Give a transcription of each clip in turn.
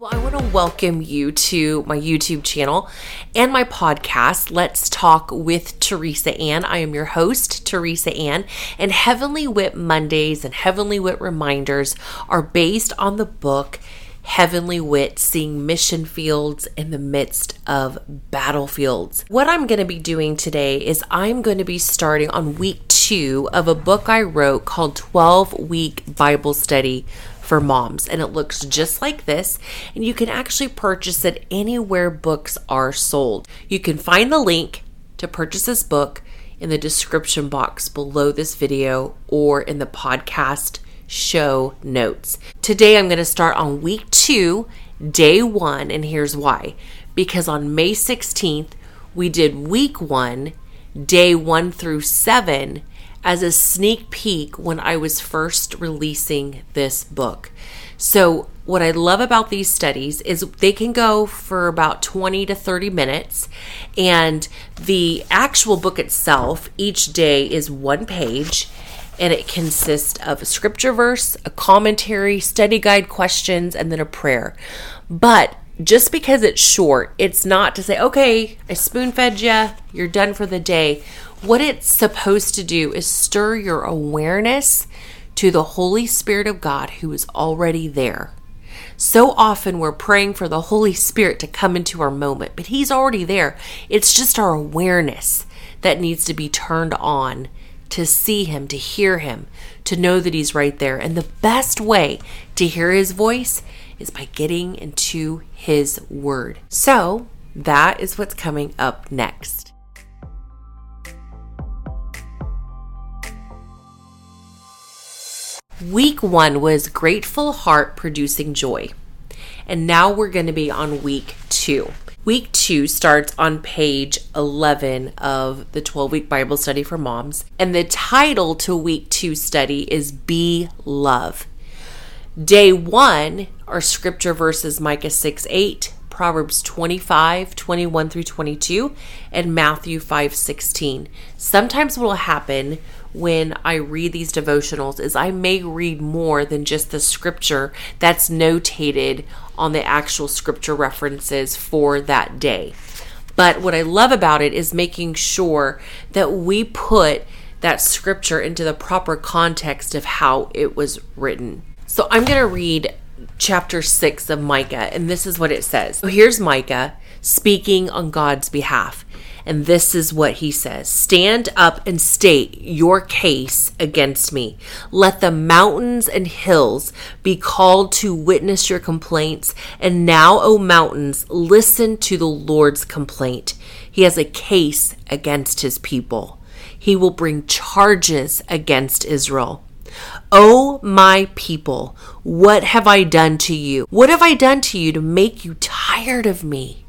Well, I want to welcome you to my YouTube channel and my podcast, Let's Talk with Teresa Ann. I am your host, Teresa Ann, and Heavenly Wit Mondays and Heavenly Wit Reminders are based on the book Heavenly Wit Seeing Mission Fields in the Midst of Battlefields. What I'm going to be doing today is I'm going to be starting on week two of a book I wrote called 12 Week Bible Study for moms and it looks just like this and you can actually purchase it anywhere books are sold. You can find the link to purchase this book in the description box below this video or in the podcast show notes. Today I'm going to start on week 2, day 1 and here's why. Because on May 16th we did week 1, day 1 through 7 as a sneak peek when I was first releasing this book. So, what I love about these studies is they can go for about 20 to 30 minutes, and the actual book itself, each day is one page, and it consists of a scripture verse, a commentary, study guide questions, and then a prayer. But just because it's short, it's not to say, okay, I spoon fed you, you're done for the day. What it's supposed to do is stir your awareness to the Holy Spirit of God who is already there. So often we're praying for the Holy Spirit to come into our moment, but He's already there. It's just our awareness that needs to be turned on to see Him, to hear Him, to know that He's right there. And the best way to hear His voice is by getting into His Word. So that is what's coming up next. Week one was grateful heart producing joy. And now we're going to be on week two. Week two starts on page 11 of the 12 week Bible study for moms. And the title to week two study is Be Love. Day one are scripture verses Micah 6 8, Proverbs 25, 21 through 22, and Matthew 5 16. Sometimes what will happen when I read these devotionals is I may read more than just the scripture that's notated on the actual scripture references for that day. But what I love about it is making sure that we put that scripture into the proper context of how it was written. So I'm going to read chapter 6 of Micah, and this is what it says. So here's Micah speaking on God's behalf. And this is what he says Stand up and state your case against me. Let the mountains and hills be called to witness your complaints. And now, O mountains, listen to the Lord's complaint. He has a case against his people, he will bring charges against Israel. Oh, my people, what have I done to you? What have I done to you to make you tired of me?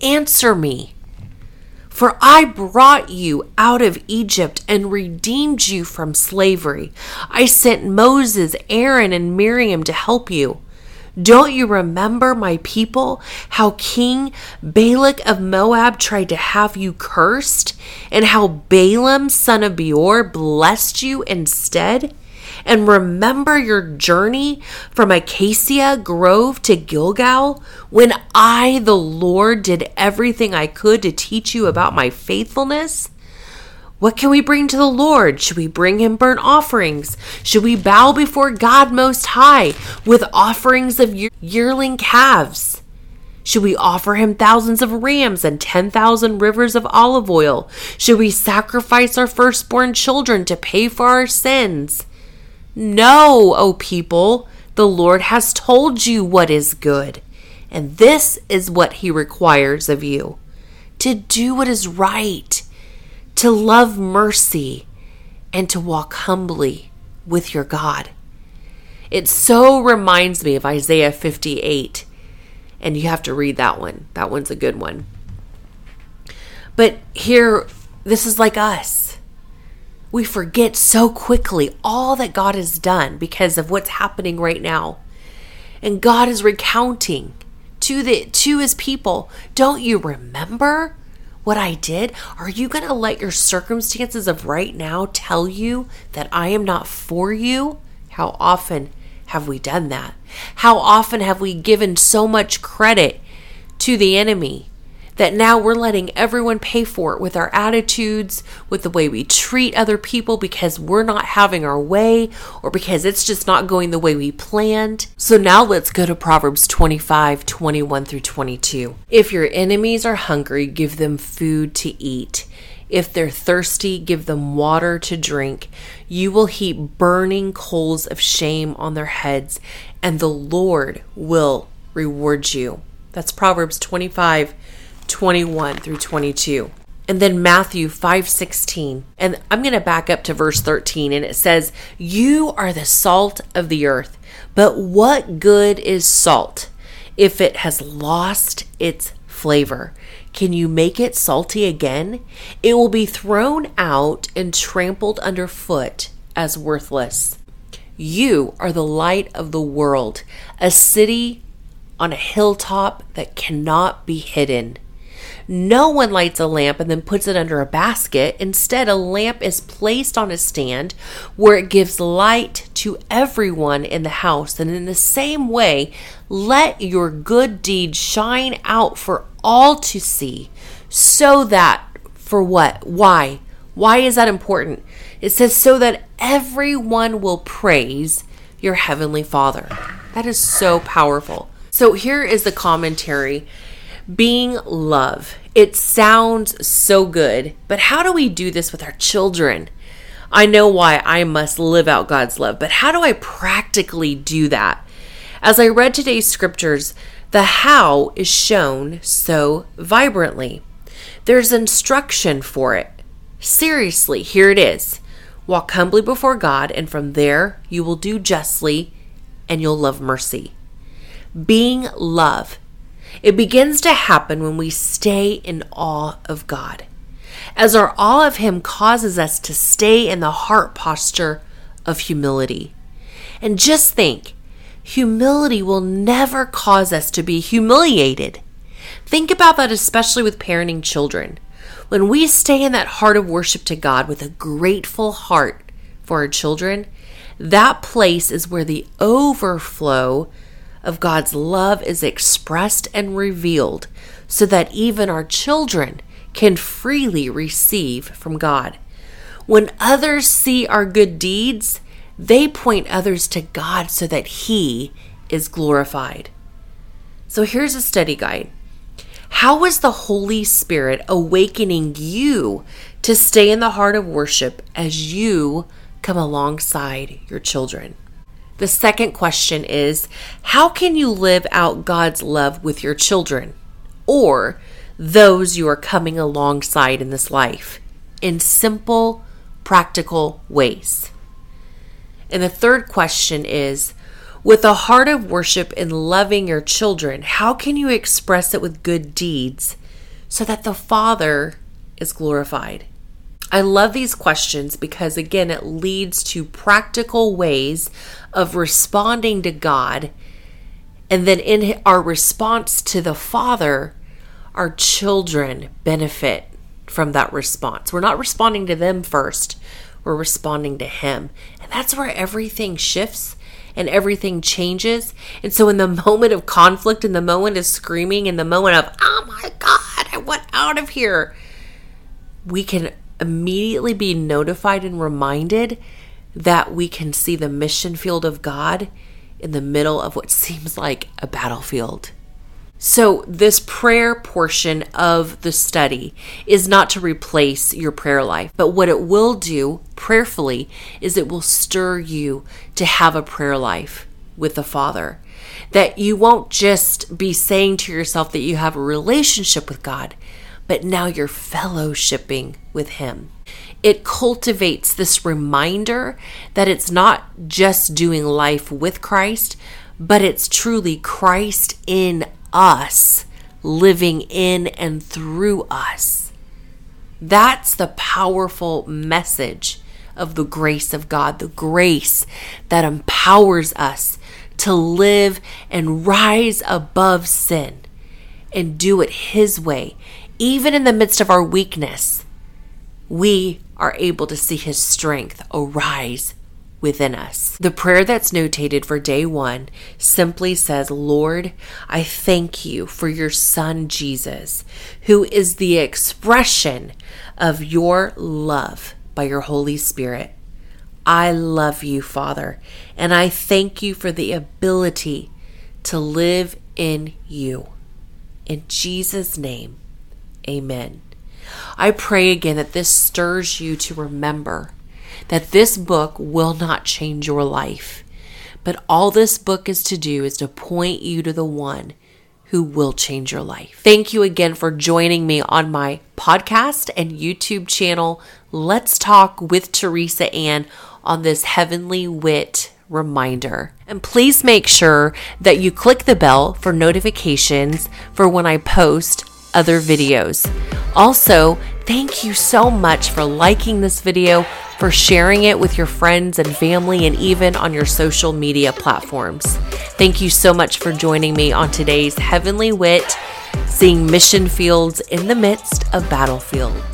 Answer me. For I brought you out of Egypt and redeemed you from slavery. I sent Moses, Aaron, and Miriam to help you. Don't you remember, my people, how King Balak of Moab tried to have you cursed, and how Balaam, son of Beor, blessed you instead? and remember your journey from Acacia Grove to Gilgal when I, the Lord, did everything I could to teach you about my faithfulness? What can we bring to the Lord? Should we bring him burnt offerings? Should we bow before God Most High with offerings of yearling calves? Should we offer him thousands of rams and 10,000 rivers of olive oil? Should we sacrifice our firstborn children to pay for our sins? No, O people, the Lord has told you what is good, and this is what he requires of you to do what is right, to love mercy, and to walk humbly with your God. It so reminds me of Isaiah 58, and you have to read that one. That one's a good one. But here, this is like us we forget so quickly all that God has done because of what's happening right now. And God is recounting to the to his people, don't you remember what I did? Are you going to let your circumstances of right now tell you that I am not for you? How often have we done that? How often have we given so much credit to the enemy that now we're letting everyone pay for it with our attitudes, with the way we treat other people because we're not having our way or because it's just not going the way we planned. So now let's go to Proverbs 25 21 through 22. If your enemies are hungry, give them food to eat. If they're thirsty, give them water to drink. You will heap burning coals of shame on their heads, and the Lord will reward you. That's Proverbs 25 21 through 22. And then Matthew 5:16. And I'm going to back up to verse 13 and it says, "You are the salt of the earth, but what good is salt if it has lost its flavor? Can you make it salty again? It will be thrown out and trampled underfoot as worthless. You are the light of the world, a city on a hilltop that cannot be hidden. No one lights a lamp and then puts it under a basket. Instead, a lamp is placed on a stand where it gives light to everyone in the house. And in the same way, let your good deeds shine out for all to see, so that, for what? Why? Why is that important? It says, so that everyone will praise your heavenly Father. That is so powerful. So here is the commentary being love. It sounds so good, but how do we do this with our children? I know why I must live out God's love, but how do I practically do that? As I read today's scriptures, the how is shown so vibrantly. There's instruction for it. Seriously, here it is. Walk humbly before God, and from there you will do justly and you'll love mercy. Being love it begins to happen when we stay in awe of God, as our awe of Him causes us to stay in the heart posture of humility. And just think humility will never cause us to be humiliated. Think about that, especially with parenting children. When we stay in that heart of worship to God with a grateful heart for our children, that place is where the overflow of God's love is expressed and revealed so that even our children can freely receive from God. When others see our good deeds, they point others to God so that He is glorified. So here's a study guide. How is the Holy Spirit awakening you to stay in the heart of worship as you come alongside your children? The second question is How can you live out God's love with your children or those you are coming alongside in this life in simple, practical ways? And the third question is With a heart of worship and loving your children, how can you express it with good deeds so that the Father is glorified? I love these questions because, again, it leads to practical ways of responding to God. And then in our response to the Father, our children benefit from that response. We're not responding to them first, we're responding to Him. And that's where everything shifts and everything changes. And so, in the moment of conflict, in the moment of screaming, in the moment of, oh my God, I want out of here, we can immediately be notified and reminded that we can see the mission field of God in the middle of what seems like a battlefield. So, this prayer portion of the study is not to replace your prayer life, but what it will do prayerfully is it will stir you to have a prayer life with the Father. That you won't just be saying to yourself that you have a relationship with God, but now you're fellowshipping with Him. It cultivates this reminder that it's not just doing life with Christ, but it's truly Christ in us, living in and through us. That's the powerful message of the grace of God, the grace that empowers us to live and rise above sin and do it His way even in the midst of our weakness, we are able to see his strength arise within us. The prayer that's notated for day one simply says, Lord, I thank you for your son Jesus, who is the expression of your love by your Holy Spirit. I love you, Father, and I thank you for the ability to live in you. In Jesus' name, amen. I pray again that this stirs you to remember that this book will not change your life. But all this book is to do is to point you to the one who will change your life. Thank you again for joining me on my podcast and YouTube channel. Let's talk with Teresa Ann on this heavenly wit reminder. And please make sure that you click the bell for notifications for when I post other videos. Also, thank you so much for liking this video, for sharing it with your friends and family, and even on your social media platforms. Thank you so much for joining me on today's Heavenly Wit, seeing mission fields in the midst of battlefields.